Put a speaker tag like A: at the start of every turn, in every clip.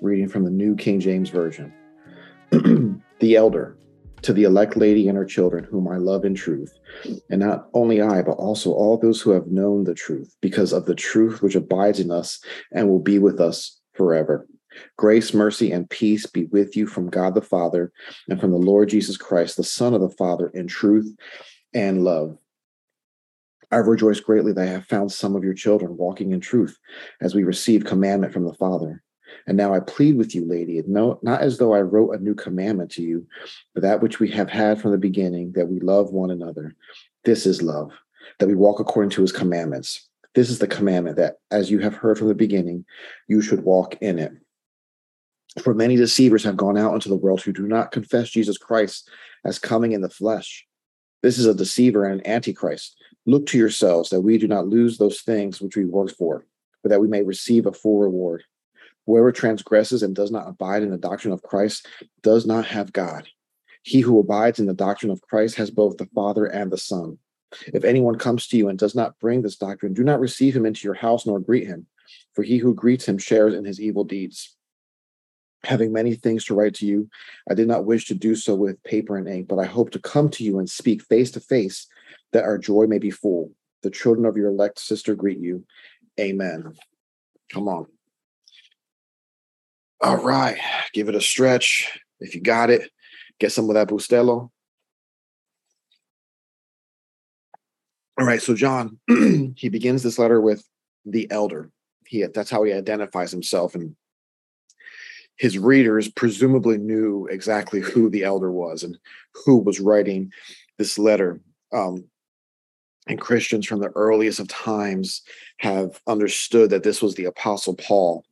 A: reading from the New King James Version. the elder, to the elect lady and her children, whom I love in truth, and not only I, but also all those who have known the truth, because of the truth which abides in us and will be with us forever. Grace, mercy, and peace be with you from God the Father and from the Lord Jesus Christ, the Son of the Father, in truth and love. I rejoice greatly that I have found some of your children walking in truth as we receive commandment from the Father. And now I plead with you, lady, no, not as though I wrote a new commandment to you, but that which we have had from the beginning, that we love one another. This is love, that we walk according to his commandments. This is the commandment that, as you have heard from the beginning, you should walk in it. For many deceivers have gone out into the world who do not confess Jesus Christ as coming in the flesh. This is a deceiver and an antichrist. Look to yourselves that we do not lose those things which we worked for, but that we may receive a full reward. Whoever transgresses and does not abide in the doctrine of Christ does not have God. He who abides in the doctrine of Christ has both the Father and the Son. If anyone comes to you and does not bring this doctrine, do not receive him into your house nor greet him, for he who greets him shares in his evil deeds having many things to write to you. I did not wish to do so with paper and ink, but I hope to come to you and speak face to face, that our joy may be full. The children of your elect sister greet you. Amen. Come on. All right. Give it a stretch. If you got it, get some of that Bustelo. All right. So, John, he begins this letter with the elder. He, that's how he identifies himself. And his readers presumably knew exactly who the elder was and who was writing this letter. Um, and Christians from the earliest of times have understood that this was the Apostle Paul,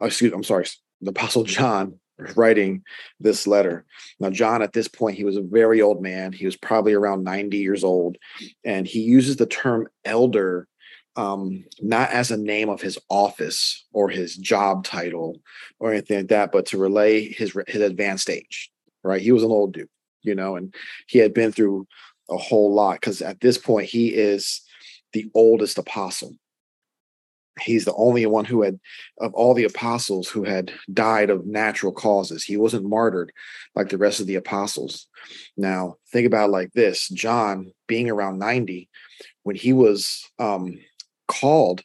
A: excuse, I'm sorry, the Apostle John writing this letter. Now, John, at this point, he was a very old man. He was probably around 90 years old. And he uses the term elder um, not as a name of his office or his job title or anything like that, but to relay his his advanced age. Right, he was an old dude, you know, and he had been through a whole lot because at this point he is the oldest apostle. He's the only one who had, of all the apostles, who had died of natural causes. He wasn't martyred like the rest of the apostles. Now, think about like this John being around 90, when he was um, called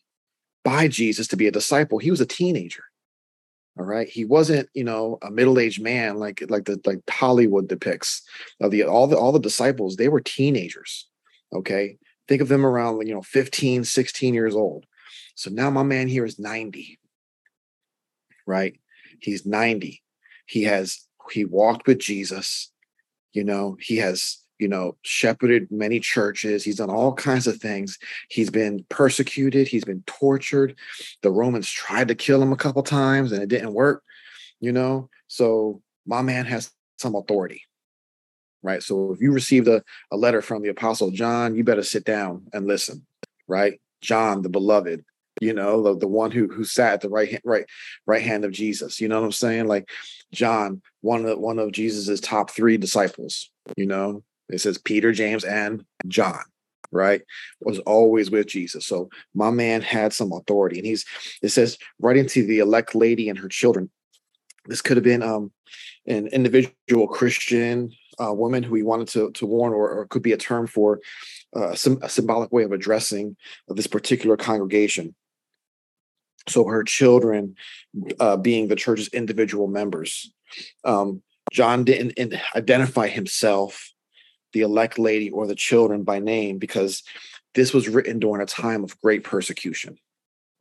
A: by Jesus to be a disciple, he was a teenager. All right. He wasn't, you know, a middle-aged man like like the like Hollywood depicts. Of the all the all the disciples, they were teenagers. Okay. Think of them around, you know, 15, 16 years old. So now my man here is 90. Right? He's 90. He has he walked with Jesus. You know, he has you know, shepherded many churches. He's done all kinds of things. He's been persecuted. He's been tortured. The Romans tried to kill him a couple times and it didn't work, you know. So my man has some authority, right? So if you received a, a letter from the Apostle John, you better sit down and listen, right? John, the beloved, you know, the, the one who who sat at the right hand, right right hand of Jesus. You know what I'm saying? Like John, one of one of Jesus's top three disciples. You know, it says Peter, James, and John, right? Was always with Jesus. So my man had some authority. And he's it says right into the elect lady and her children. This could have been um an individual Christian uh, woman who he wanted to, to warn, or, or could be a term for uh, some, a symbolic way of addressing this particular congregation. So her children uh, being the church's individual members. Um, John didn't identify himself the elect lady or the children by name because this was written during a time of great persecution.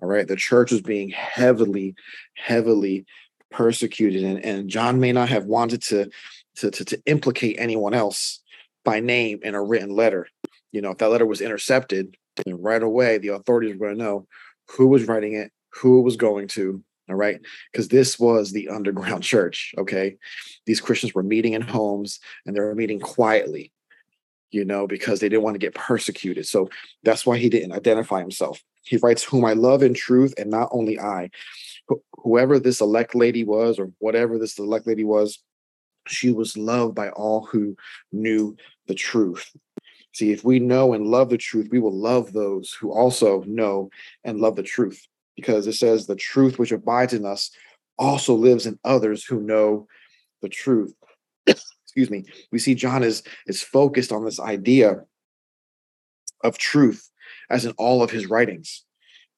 A: All right. The church was being heavily, heavily persecuted. And, and John may not have wanted to, to, to, to implicate anyone else by name in a written letter. you know, if that letter was intercepted, right away the authorities were going to know who was writing it, who it was going to. All right. Because this was the underground church. Okay. These Christians were meeting in homes and they were meeting quietly, you know, because they didn't want to get persecuted. So that's why he didn't identify himself. He writes, Whom I love in truth, and not only I. Wh- whoever this elect lady was, or whatever this elect lady was, she was loved by all who knew the truth. See, if we know and love the truth, we will love those who also know and love the truth, because it says the truth which abides in us also lives in others who know the truth. Excuse me. We see John is is focused on this idea of truth as in all of his writings.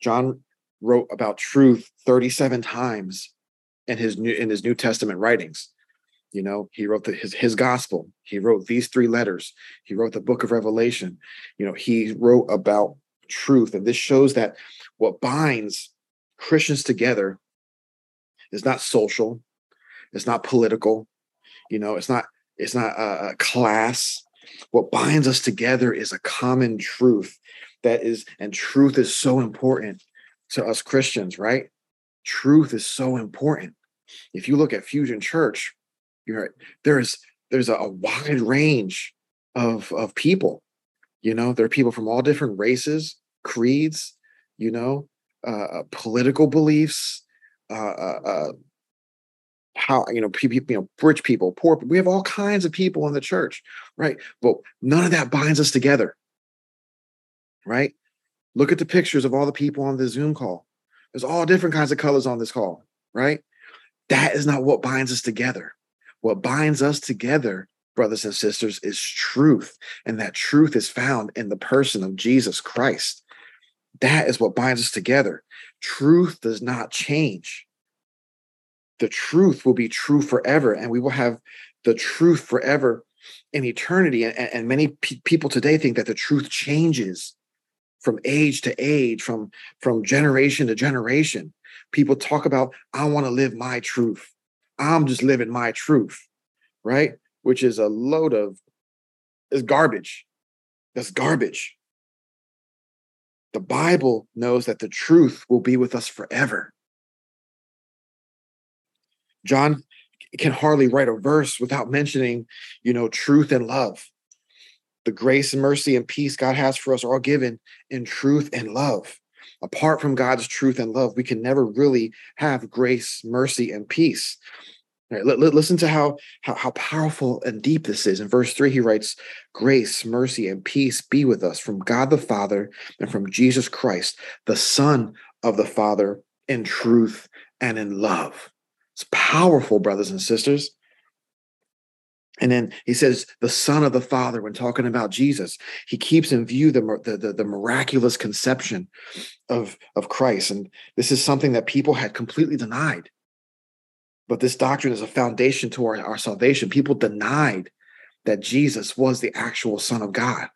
A: John wrote about truth 37 times in his new in his New Testament writings. You know, he wrote the, his his gospel. He wrote these three letters. He wrote the book of Revelation. You know, he wrote about truth, and this shows that what binds Christians together is not social, it's not political. You know, it's not it's not a, a class. What binds us together is a common truth that is, and truth is so important to us Christians, right? Truth is so important. If you look at Fusion Church, you're right, there's there's a, a wide range of of people you know there are people from all different races creeds you know uh, uh political beliefs uh, uh, uh how you know people you know rich people poor we have all kinds of people in the church right? But none of that binds us together right? Look at the pictures of all the people on the zoom call. There's all different kinds of colors on this call right? That is not what binds us together. What binds us together, brothers and sisters, is truth. And that truth is found in the person of Jesus Christ. That is what binds us together. Truth does not change. The truth will be true forever, and we will have the truth forever in eternity. And, and many pe- people today think that the truth changes from age to age, from, from generation to generation. People talk about, I want to live my truth. I'm just living my truth, right? Which is a load of is garbage. That's garbage. The Bible knows that the truth will be with us forever. John can hardly write a verse without mentioning, you know, truth and love. The grace and mercy and peace God has for us are all given in truth and love. Apart from God's truth and love, we can never really have grace, mercy, and peace. Right, listen to how, how how powerful and deep this is. In verse three, he writes, "Grace, mercy, and peace be with us from God the Father and from Jesus Christ, the Son of the Father, in truth and in love." It's powerful, brothers and sisters. And then he says, the Son of the Father, when talking about Jesus, he keeps in view the, the, the, the, miraculous conception of, of Christ. And this is something that people had completely denied. But this doctrine is a foundation to our, our salvation. People denied that Jesus was the actual Son of God.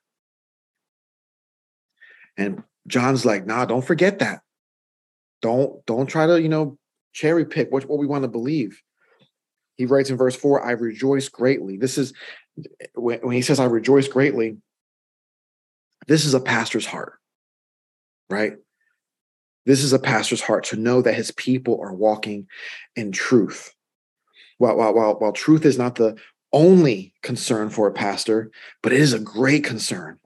A: And John's like, nah, don't forget that. Don't don't try to, you know, cherry pick what, what we want to believe. He writes in verse four, I rejoice greatly. This is when, when he says, I rejoice greatly, this is a pastor's heart, right? This is a pastor's heart to know that his people are walking in truth. While, while, while, while truth is not the only concern for a pastor, but it is a great concern.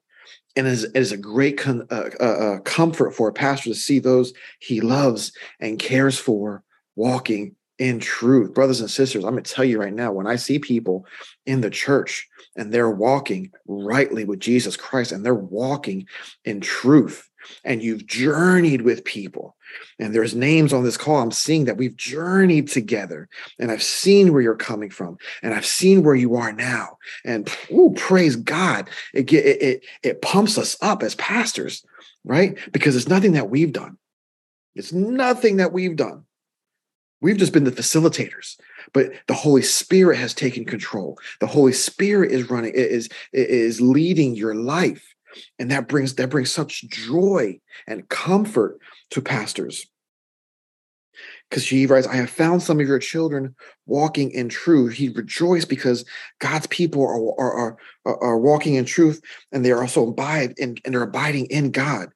A: And it is, it is a great con, uh, uh, uh, comfort for a pastor to see those he loves and cares for walking in truth. Brothers and sisters, I'm going to tell you right now when I see people in the church and they're walking rightly with Jesus Christ and they're walking in truth, and you've journeyed with people. And there's names on this call. I'm seeing that we've journeyed together and I've seen where you're coming from and I've seen where you are now. And ooh, praise God. It, it, it, it pumps us up as pastors, right? Because it's nothing that we've done. It's nothing that we've done. We've just been the facilitators, but the Holy Spirit has taken control. The Holy Spirit is running, is, is leading your life and that brings that brings such joy and comfort to pastors because she writes, I have found some of your children walking in truth. He rejoiced because God's people are, are, are, are walking in truth and they are also abide in, and they're abiding in God.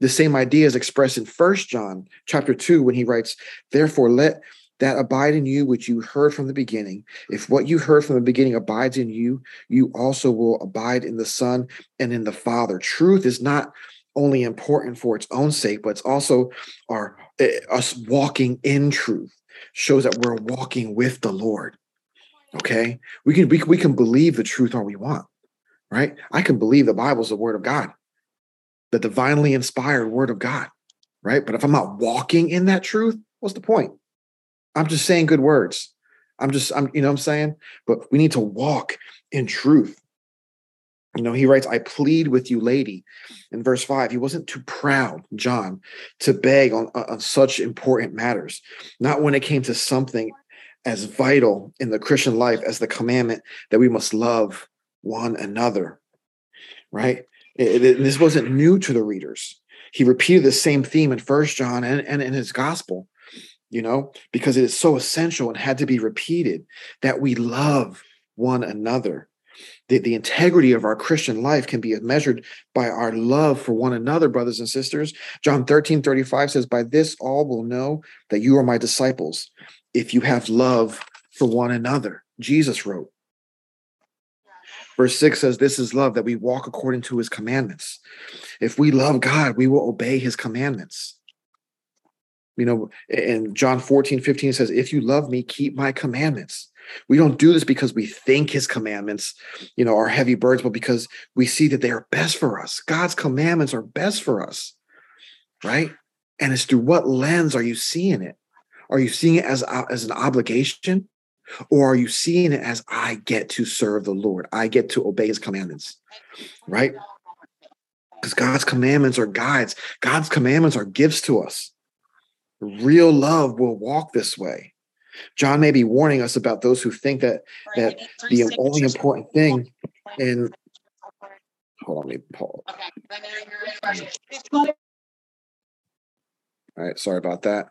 A: The same idea is expressed in First John chapter 2 when he writes, Therefore, let that abide in you which you heard from the beginning. If what you heard from the beginning abides in you, you also will abide in the Son and in the Father. Truth is not only important for its own sake, but it's also our uh, us walking in truth shows that we're walking with the Lord. Okay, we can we, we can believe the truth all we want, right? I can believe the Bible is the Word of God, the divinely inspired Word of God, right? But if I'm not walking in that truth, what's the point? I'm just saying good words. I'm just I'm you know I'm saying, but we need to walk in truth. You know, he writes, I plead with you, lady, in verse five. He wasn't too proud, John, to beg on, on such important matters, not when it came to something as vital in the Christian life as the commandment that we must love one another, right? It, it, this wasn't new to the readers. He repeated the same theme in First John and, and in his gospel, you know, because it is so essential and had to be repeated that we love one another the, the integrity of our Christian life can be measured by our love for one another, brothers and sisters. John 13, 35 says, By this all will know that you are my disciples, if you have love for one another. Jesus wrote. Verse 6 says, This is love, that we walk according to his commandments. If we love God, we will obey his commandments. You know, in John 14, 15 says, If you love me, keep my commandments. We don't do this because we think his commandments, you know, are heavy burdens, but because we see that they are best for us. God's commandments are best for us, right? And it's through what lens are you seeing it? Are you seeing it as, uh, as an obligation? Or are you seeing it as I get to serve the Lord? I get to obey his commandments, right? Because God's commandments are guides, God's commandments are gifts to us. Real love will walk this way. John may be warning us about those who think that that the only important thing in hold on, let me pause. All right, sorry about that.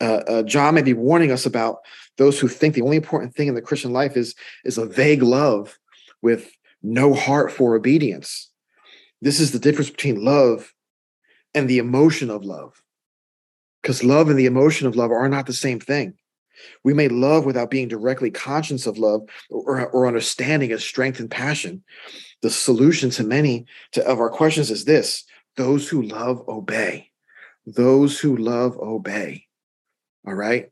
A: Uh, uh, John may be warning us about those who think the only important thing in the Christian life is is a vague love with no heart for obedience. This is the difference between love and the emotion of love because love and the emotion of love are not the same thing. We may love without being directly conscious of love or, or understanding its strength and passion. The solution to many to, of our questions is this those who love obey. Those who love obey. All right.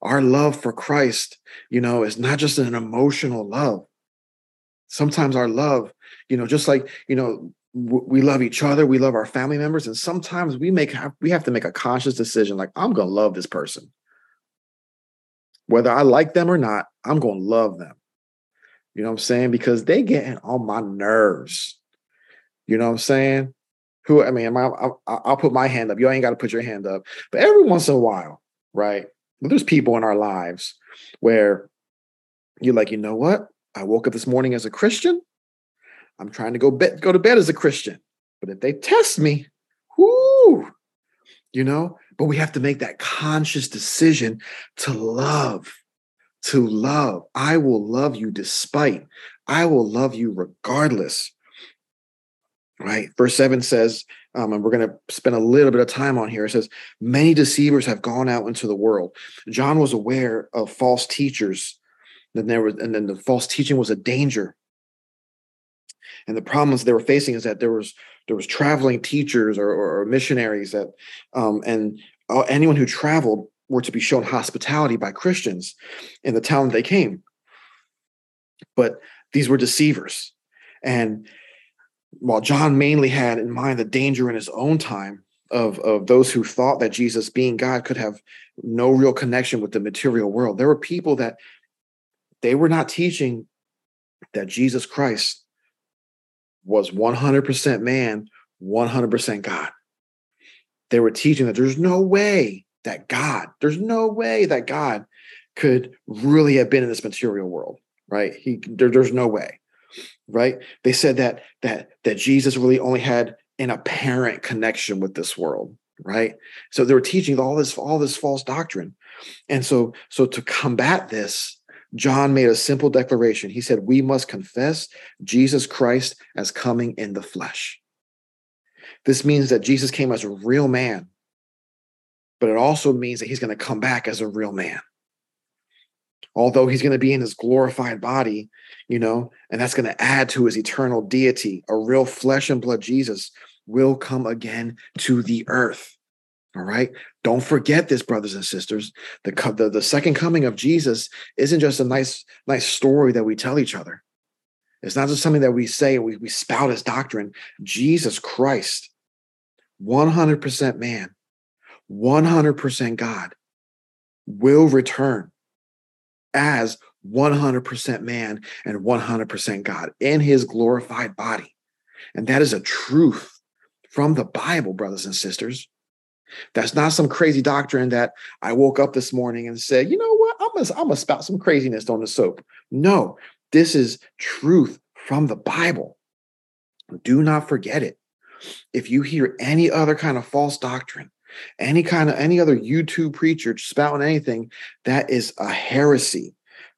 A: Our love for Christ, you know, is not just an emotional love. Sometimes our love, you know, just like, you know, we love each other we love our family members and sometimes we make we have to make a conscious decision like i'm to love this person. Whether i like them or not i'm to love them. You know what i'm saying? Because they getting on my nerves. You know what i'm saying? Who i mean I'll, I'll put my hand up. You ain't got to put your hand up. But every once in a while right? There's people in our lives where you're like you know what? I woke up this morning as a christian I'm trying to go be- go to bed as a Christian. But if they test me, whoo, you know, but we have to make that conscious decision to love, to love. I will love you despite, I will love you regardless. Right? Verse 7 says, um, and we're going to spend a little bit of time on here. It says, Many deceivers have gone out into the world. John was aware of false teachers. Then there was, and then the false teaching was a danger and the problems they were facing is that there was there was traveling teachers or, or, or missionaries that um, and uh, anyone who traveled were to be shown hospitality by Christians in the town they came. But these were deceivers. And while John mainly had in mind the danger in his own time of, of those who thought that Jesus, being God, could have no real connection with the material world, there were people that they were not teaching that Jesus Christ was 100% man, 100% God. They were teaching that there's no way that God, there's no way that God could really have been in this material world, right? He there, there's no way, right? They said that that that Jesus really only had an apparent connection with this world, right? So they were teaching all this all this false doctrine. And so so to combat this, John made a simple declaration. He said, "We must confess Jesus Christ as coming in the flesh." This means that Jesus came as a real man, but it also means that he's going to come back as a real man. Although he's going to be in his glorified body, you know, and that's going to add to his eternal deity, a real flesh and blood Jesus will come again to the earth. All right. Don't forget this, brothers and sisters. The, the, the second coming of Jesus isn't just a nice, nice story that we tell each other. It's not just something that we say we, we spout as doctrine. Jesus Christ, 100% man, 100% God, will return as 100% man and 100% God in his glorified body. And that is a truth from the Bible, brothers and sisters. That's not some crazy doctrine that I woke up this morning and said, you know what, I'm gonna, spout some craziness on the soap. No, this is truth from the Bible. Do not forget it. If you hear any other kind of false doctrine, any kind of any other YouTube preacher spouting anything, that is a heresy,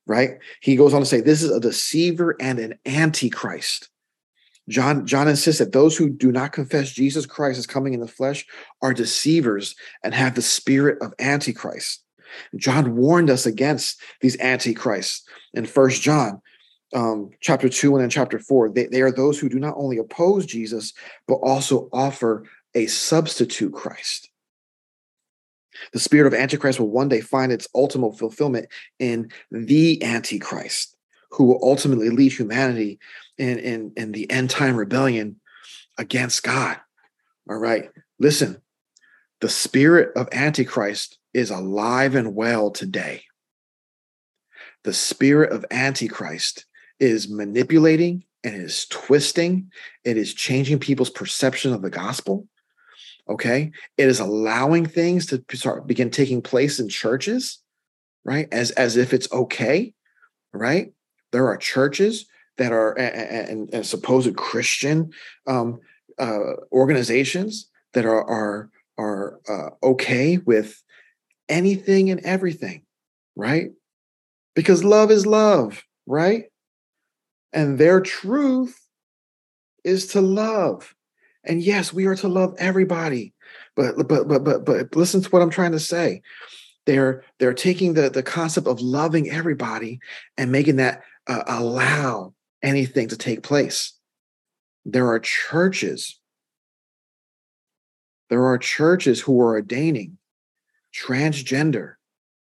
A: right? He goes on to say, This is a deceiver and an antichrist. John, John insists that those who do not confess Jesus Christ as coming in the flesh are deceivers and have the spirit of Antichrist. John warned us against these antichrists in First John um, chapter 2 and in chapter 4. They, they are those who do not only oppose Jesus, but also offer a substitute Christ. The spirit of Antichrist will one day find its ultimate fulfillment in the Antichrist, who will ultimately lead humanity in, in, in the end time rebellion against God. All right. Listen, the spirit of Antichrist is alive and well today. The spirit of Antichrist is manipulating and is twisting, it is changing people's perception of the gospel. Okay. It is allowing things to start begin taking place in churches, right? As as if it's okay, right? There are churches that are and, and supposed Christian um, uh, organizations that are are are uh, okay with anything and everything, right? Because love is love, right? And their truth is to love. And yes, we are to love everybody. But but but but but listen to what I'm trying to say. They're they're taking the the concept of loving everybody and making that uh, allow anything to take place. There are churches, there are churches who are ordaining transgender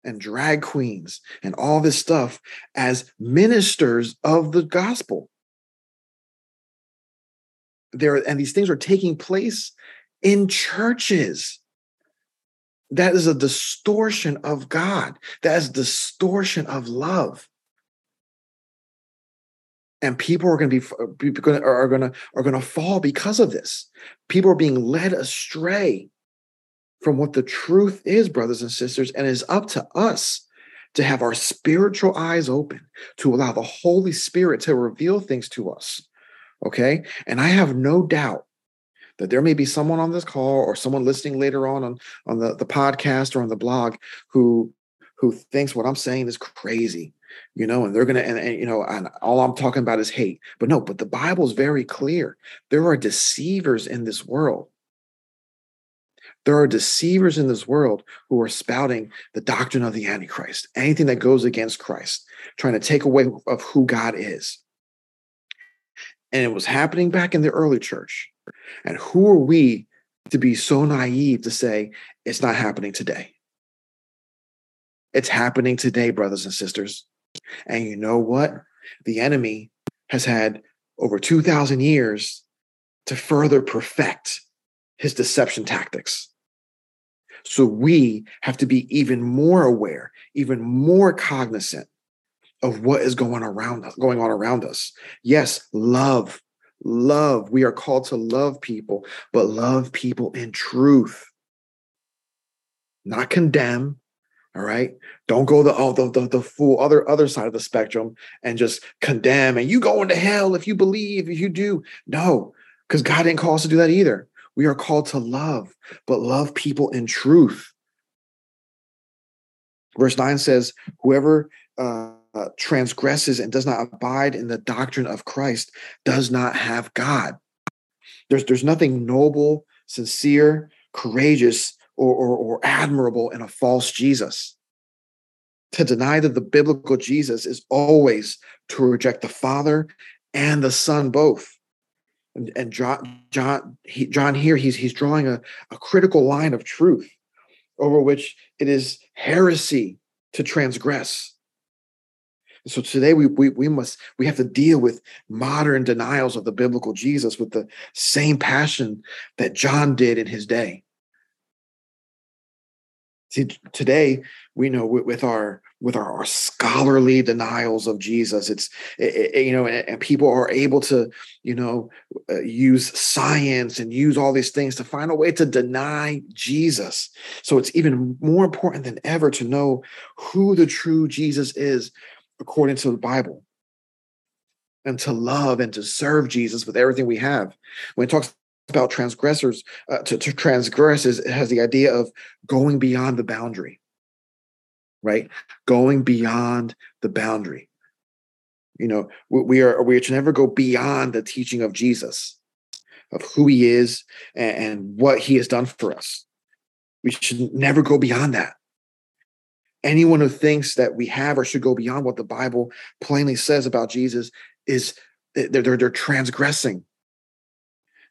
A: and drag queens and all this stuff as ministers of the gospel. There and these things are taking place in churches. That is a distortion of God. That is distortion of love and people are going to be are going to are going to fall because of this. People are being led astray from what the truth is brothers and sisters and it is up to us to have our spiritual eyes open to allow the holy spirit to reveal things to us okay? And i have no doubt that there may be someone on this call or someone listening later on on, on the, the podcast or on the blog who who thinks what i'm saying is crazy you know, and they're gonna and, and, you know, and all I'm talking about is hate. But no, but the Bible is very clear. There are deceivers in this world. There are deceivers in this world who are spouting the doctrine of the Antichrist, anything that goes against Christ, trying to take away of who God is. And it was happening back in the early church. And who are we to be so naive to say it's not happening today? It's happening today, brothers and sisters. And you know what? The enemy has had over 2,000 years to further perfect his deception tactics. So we have to be even more aware, even more cognizant of what is going around us, going on around us. Yes, love, love. We are called to love people, but love people in truth. Not condemn, all right. Don't go the oh the, the, the full other other side of the spectrum and just condemn and you go into hell if you believe if you do. No, because God didn't call us to do that either. We are called to love, but love people in truth. Verse 9 says, Whoever uh, transgresses and does not abide in the doctrine of Christ does not have God. There's, there's nothing noble, sincere, courageous, or, or, or admirable in a false Jesus. To deny that the biblical Jesus is always to reject the Father and the Son both. And, and John, John, he, John here, he's, he's drawing a, a critical line of truth over which it is heresy to transgress. So today we, we we must we have to deal with modern denials of the biblical Jesus with the same passion that John did in his day. See, today we know with our with our, our scholarly denials of Jesus, it's it, it, you know, and, and, people are able to you know uh, use science and use all these things to find a way to deny Jesus. So it's even more important than ever to know who the true Jesus is according to the Bible and to love and to serve Jesus with everything we have. When it talks about transgressors, uh, to, to transgress is, it has the idea of going beyond the boundary, right? Going beyond the boundary. You know, we, we are we should never go beyond the teaching of Jesus, of who he is and, and what he has done for us. We should never go beyond that anyone who thinks that we have or should go beyond what the Bible plainly says about Jesus is they're, they're, they're transgressing.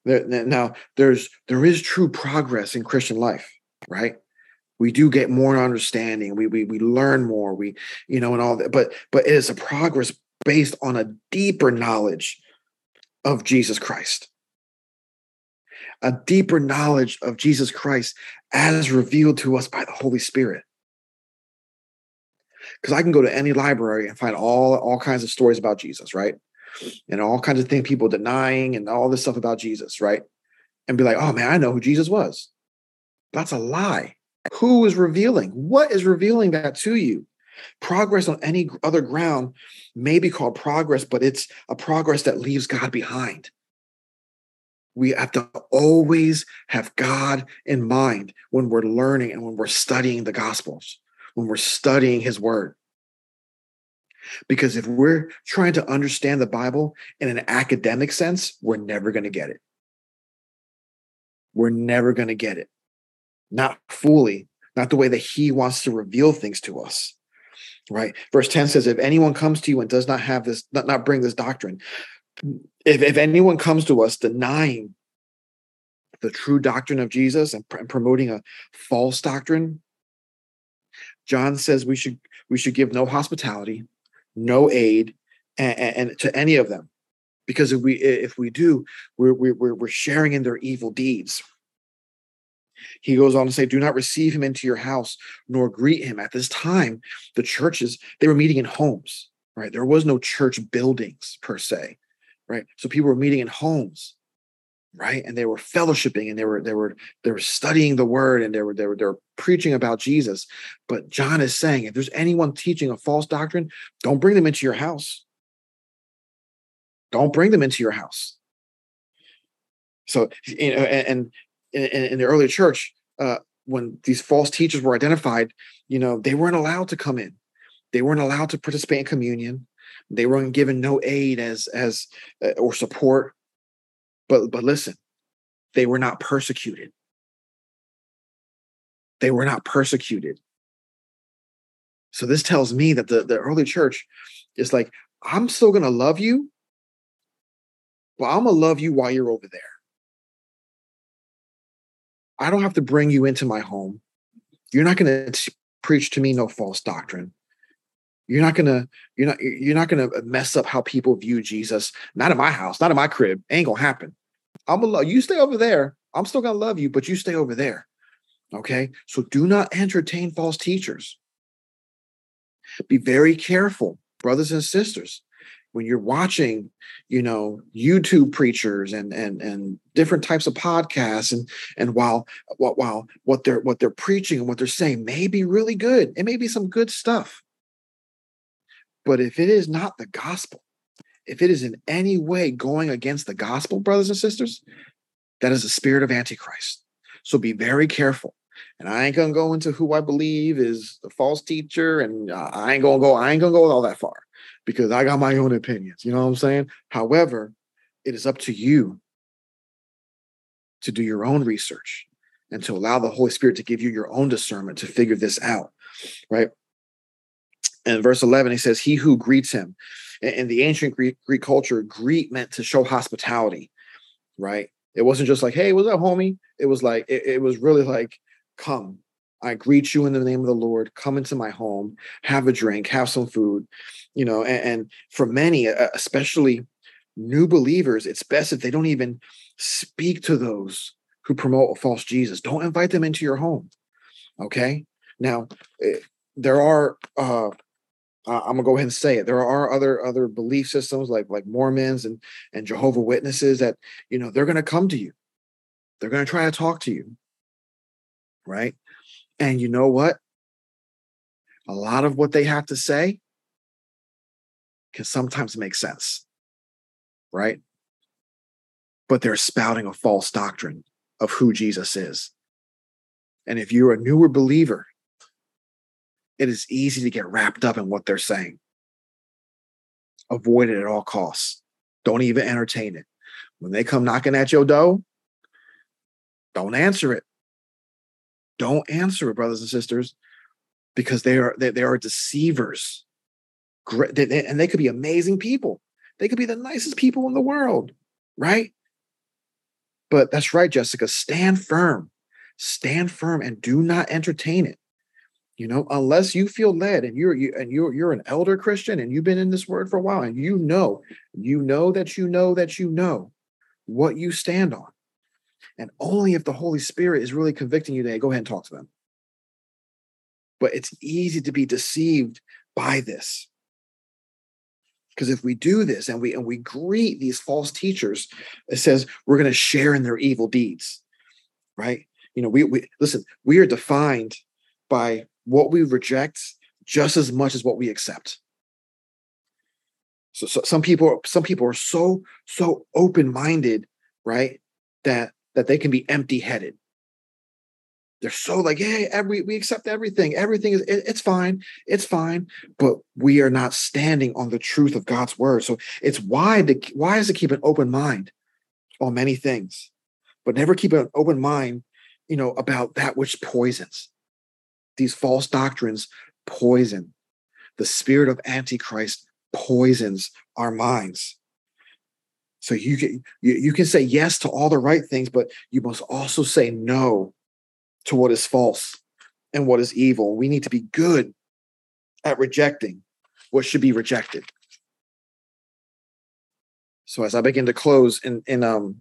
A: They're, now, there's there is true progress in Christian life, right? We do get more understanding. We we we learn more. We you know and all that. But but it is a progress based on a deeper knowledge of Jesus Christ. A deeper knowledge of Jesus Christ as revealed to us by the Holy Spirit because I can go to any library and find all all kinds of stories about Jesus, right? And all kinds of things people denying and all this stuff about Jesus, right? And be like, oh man, I know who Jesus was. That's a lie. Who is revealing? What is revealing that to you? Progress on any other ground may be called progress, but it's a progress that leaves God behind. We have to always have God in mind when we're learning and when we're studying the Gospels when we're studying his word. Because if we're trying to understand the Bible in an academic sense, we're never going to get it. We're never going to get it. Not fully, not the way that he wants to reveal things to us. Right? Verse 10 says, if anyone comes to you and does not have this, not, not bring this doctrine, if, if anyone comes to us denying the true doctrine of Jesus and, pr- and promoting a false doctrine, John says we should we should give no hospitality, no aid, and, and to any of them, because if we if we do, we're we're we're sharing in their evil deeds. He goes on to say, "Do not receive him into your house, nor greet him." At this time, the churches they were meeting in homes, right? There was no church buildings per se, right? So people were meeting in homes right? And they were fellowshipping and they were they were they were studying the word and they were they were they were preaching about jesus. But john is saying if there's anyone teaching a false doctrine don't bring them into your house. Don't bring them into your house. So you know and, in the early church uh, when these false teachers were identified you know they weren't allowed to come in. They weren't allowed to participate in communion. They weren't given no aid as as uh, or support but but listen, they were not persecuted. They were not persecuted. So this tells me that the, the early church is like, I'm still gonna love you, but I'm gonna love you while you're over there. I don't have to bring you into my home. You're not gonna preach to me no false doctrine. You're not gonna you're not you're not gonna uh, mess up how people view Jesus. Not in my house, not in my crib. Ain't gonna happen. I'm gonna love you. Stay over there. I'm still gonna love you, but you stay over there. Okay. So do not entertain false teachers. Be very careful, brothers and sisters, when you're watching, you know, YouTube preachers and and and different types of podcasts, and and while while what they're what they're preaching and what they're saying may be really good, it may be some good stuff. But if it is not the gospel, if it is in any way going against the gospel, brothers and sisters, That is the spirit of Antichrist. So be very careful. And I ain't gonna go into who I believe is the false teacher, and uh, I ain't gonna go. I ain't gonna go all that far because I got my own opinions. You know what I'm saying? However, it is up to you to do your own research and to allow the Holy Spirit to give you your own discernment to figure this out, right? And verse 11, he says, He who greets him. In the ancient Greek, Greek culture, greet meant to show hospitality, right? It wasn't just like, hey, what's up, homie? It was like, it, it was really like, come, I greet you in the name of the Lord. Come into my home, have a drink, have some food, you know. And, and, for many, especially new believers, it's best if they don't even speak to those who promote a false Jesus. Don't invite them into your home. Okay. Now, eh, there are uh, uh, I'm gonna go ahead and say it. There are other other belief systems like like Mormons and and Jehovah Witnesses that you know they're gonna come to you. They're gonna try to talk to you, right? And you know what? A lot of what they have to say can sometimes make sense, right? But they're spouting a false doctrine of who Jesus is. And if you're a newer believer it is easy to get wrapped up in what they're saying. Avoid it at all costs. Don't even entertain it. When they come knocking at your door, don't answer it. Don't answer it, brothers and sisters, because they are they, they are deceivers. And they could be amazing people. They could be the nicest people in the world, right? But that's right, Jessica. Stand firm. Stand firm and do not entertain it you know unless you feel led and you're you, and you're you're an elder christian and you've been in this word for a while and you know you know that you know that you know what you stand on. And only if the holy spirit is really convicting you today go ahead and talk to them. But it's easy to be deceived by this. Because if we do this and we and we greet these false teachers it says we're going to share in their evil deeds right? You know we, we listen we are defined by what we reject just as much as what we accept. So, so some people, some people are so so open minded, right? That that they can be empty headed. They're so like, hey, every we accept everything. Everything is it, it's fine, it's fine, but we are not standing on the truth of God's word. So it's why the why is to keep an open mind on many things, but never keep an open mind, you know, about that which poisons these false doctrines poison. The spirit of Antichrist poisons our minds. So you can you, you can say yes to all the right things, but you must also say no to what is false and what is evil. We need to be good at rejecting what should be rejected. So as I begin to close in in um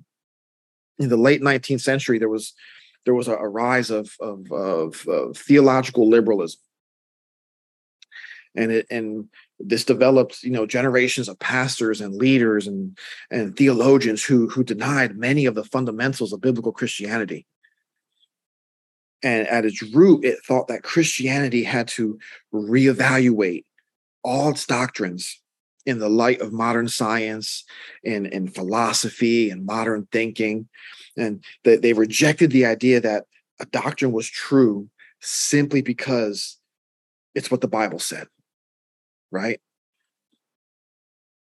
A: in the late 19th century, there was there was a, a rise of, of, of, of theological liberalism. And it and this developed you know generations of pastors and leaders and and theologians who who denied many of the fundamentals of biblical christianity. And at its root it thought that christianity had to reevaluate all its doctrines in the light of modern science and, and philosophy and modern thinking and that they rejected the idea that a doctrine was true simply because it's what the Bible said, right?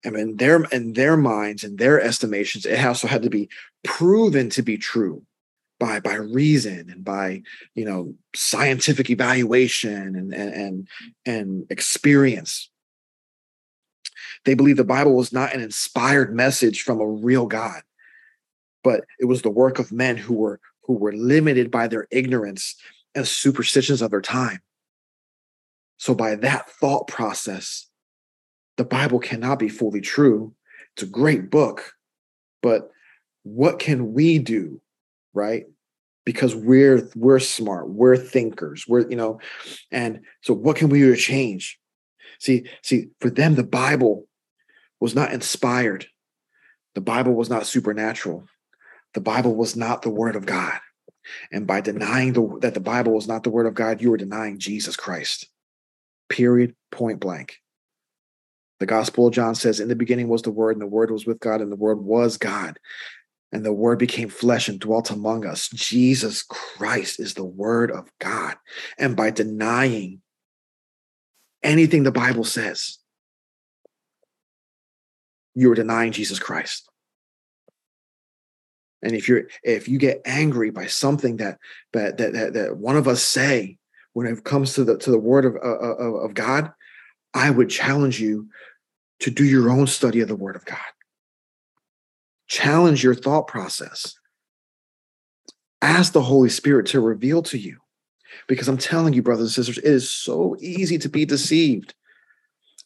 A: And in their in their minds and their estimations, it also had to be proven to be true by by reason and by you know scientific evaluation and and and, and experience. They believe the Bible was not an inspired message from a real God but it was the work of men who were who were limited by their ignorance and superstitions of their time. So by that thought process, the Bible cannot be fully true. It's a great book, but what can we do, right? Because we're we're smart, we're thinkers, we're you know, and so what can we do to change? See, see, for them, the Bible was not inspired. The Bible was not supernatural the Bible was not the word of God. And by denying the, that the Bible was not the word of God, you are denying Jesus Christ. Period, point blank. The Gospel of John says, In the beginning was the Word, and the Word was with God, and the Word was God. and the word became flesh and dwelt among us. Jesus Christ is the word of God. And by denying anything the Bible says, you are denying Jesus Christ. And if you're if you get angry by something that that that, that, one of us say when it comes to the to the word of, of, of God, I would challenge you to do your own study of the word of God. Challenge your thought process. Ask the Holy Spirit to reveal to you. Because I'm telling you, brothers and sisters, it is so easy to be deceived.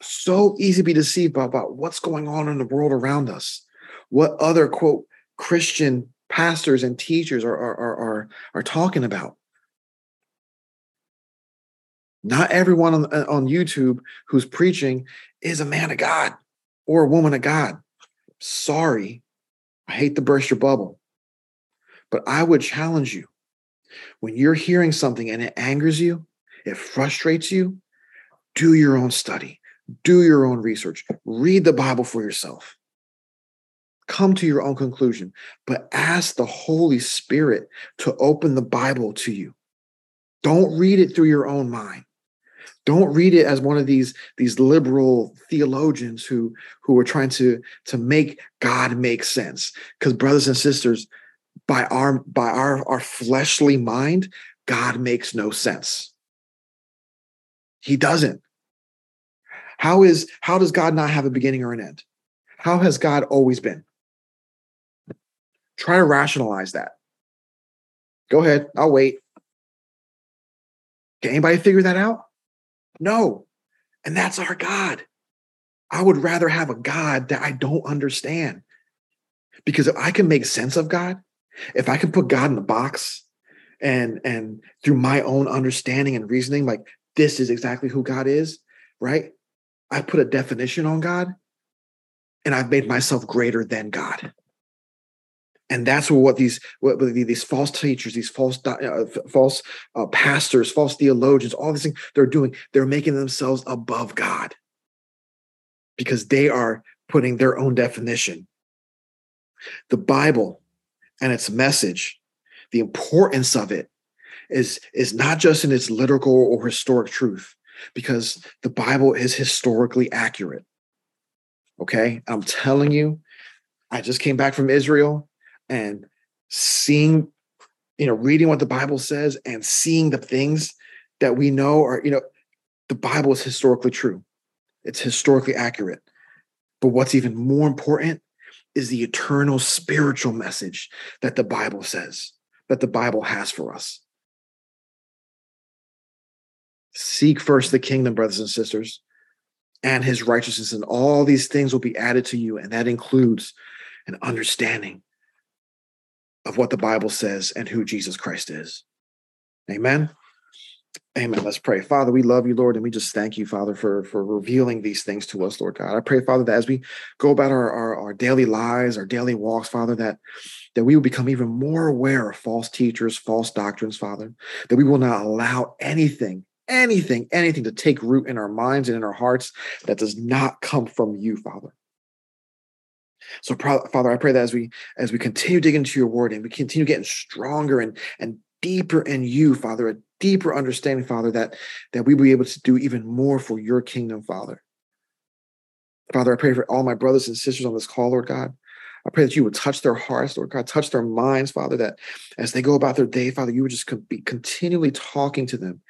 A: So easy to be deceived by, about what's going on in the world around us. What other, quote, Christian pastors and teachers are, are, are, are, are talking about. Not everyone on, on YouTube who's preaching is a man of God or a woman of God. Sorry, I hate to burst your bubble, but I would challenge you when you're hearing something and it angers you, it frustrates you, do your own study, do your own research, read the Bible for yourself. Come to your own conclusion, but ask the Holy Spirit to open the Bible to you. Don't read it through your own mind. Don't read it as one of these, these liberal theologians who, who are trying to, to make God make sense. Because, brothers and sisters, by our by our, our fleshly mind, God makes no sense. He doesn't. How is how does God not have a beginning or an end? How has God always been? Try to rationalize that. Go ahead, I'll wait. Can anybody figure that out? No. And that's our God. I would rather have a God that I don't understand. Because if I can make sense of God, if I can put God in a box and and through my own understanding and reasoning, like this is exactly who God is, right? I put a definition on God and I've made myself greater than God. And that's what these what these false teachers, these false uh, false uh, pastors, false theologians, all these things they're doing. They're making themselves above God because they are putting their own definition. The Bible and its message, the importance of it is, is not just in its literal or historic truth, because the Bible is historically accurate. Okay. I'm telling you, I just came back from Israel and seeing, you know, reading what the Bible says and seeing the things that we know are, you know, the Bible is historically true. It's historically accurate. But what's even more important is the eternal spiritual message that the Bible says, that the Bible has for us. Seek first the kingdom, brothers and sisters, and his righteousness, and all these things will be added to you. And that includes an understanding of what the Bible says and who Jesus Christ is. Amen. Amen. Let's pray. Father, we love you, Lord, and we just thank you, Father, for, for revealing these things to us, Lord God. I pray, Father, that as we go about our, our, our daily lives, our daily walks, Father, that, that we will become even more aware of false teachers, false doctrines, Father, that we will not allow anything, anything, anything to take root in our minds and in our hearts that does not come from you, Father. So, Father, I pray that as we as we continue digging into your word and we continue getting stronger and and deeper in you, Father, a deeper understanding, Father, that, that we be able to do even more for your kingdom, Father. Father, I pray for all my brothers and sisters on this call, Lord God. I pray that you would touch their hearts, Lord God, touch their minds, Father, that as they go about their day, Father, you would just be continually talking to them,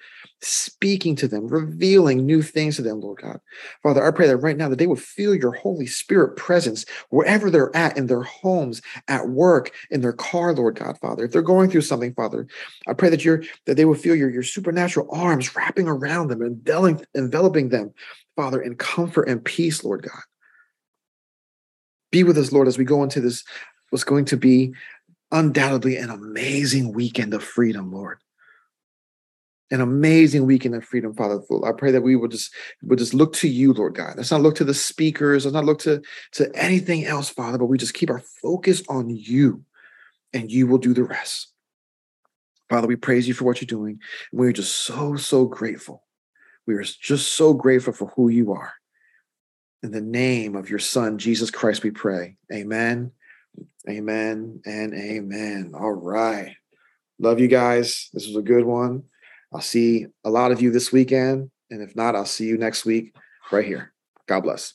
A: speaking to them, revealing new things to them, Lord God. Father, I pray that right now that they would feel your Holy Spirit presence wherever they're at, in their homes, at work, in their car, Lord God, Father. If they're going through something, Father, I pray that you're that they would feel your, your supernatural arms wrapping around them, enveloping, enveloping them, Father, in comfort and peace, Lord God. Be with us, Lord, as we go into this, what's going to be undoubtedly an amazing weekend of freedom, Lord. An amazing weekend of freedom, Father. I pray that we will just will just look to you, Lord God. Let's not look to the speakers, let's not look to, to anything else, Father, but we just keep our focus on you, and you will do the rest. Father, we praise you for what you're doing. We're just so, so grateful. We are just so grateful for who you are. In the name of your Son, Jesus Christ, we pray. Amen, Amen and amen. All right. Love you guys. This was a good one. I'll see a lot of you this weekend. And if not, I'll see you next week right here. God bless.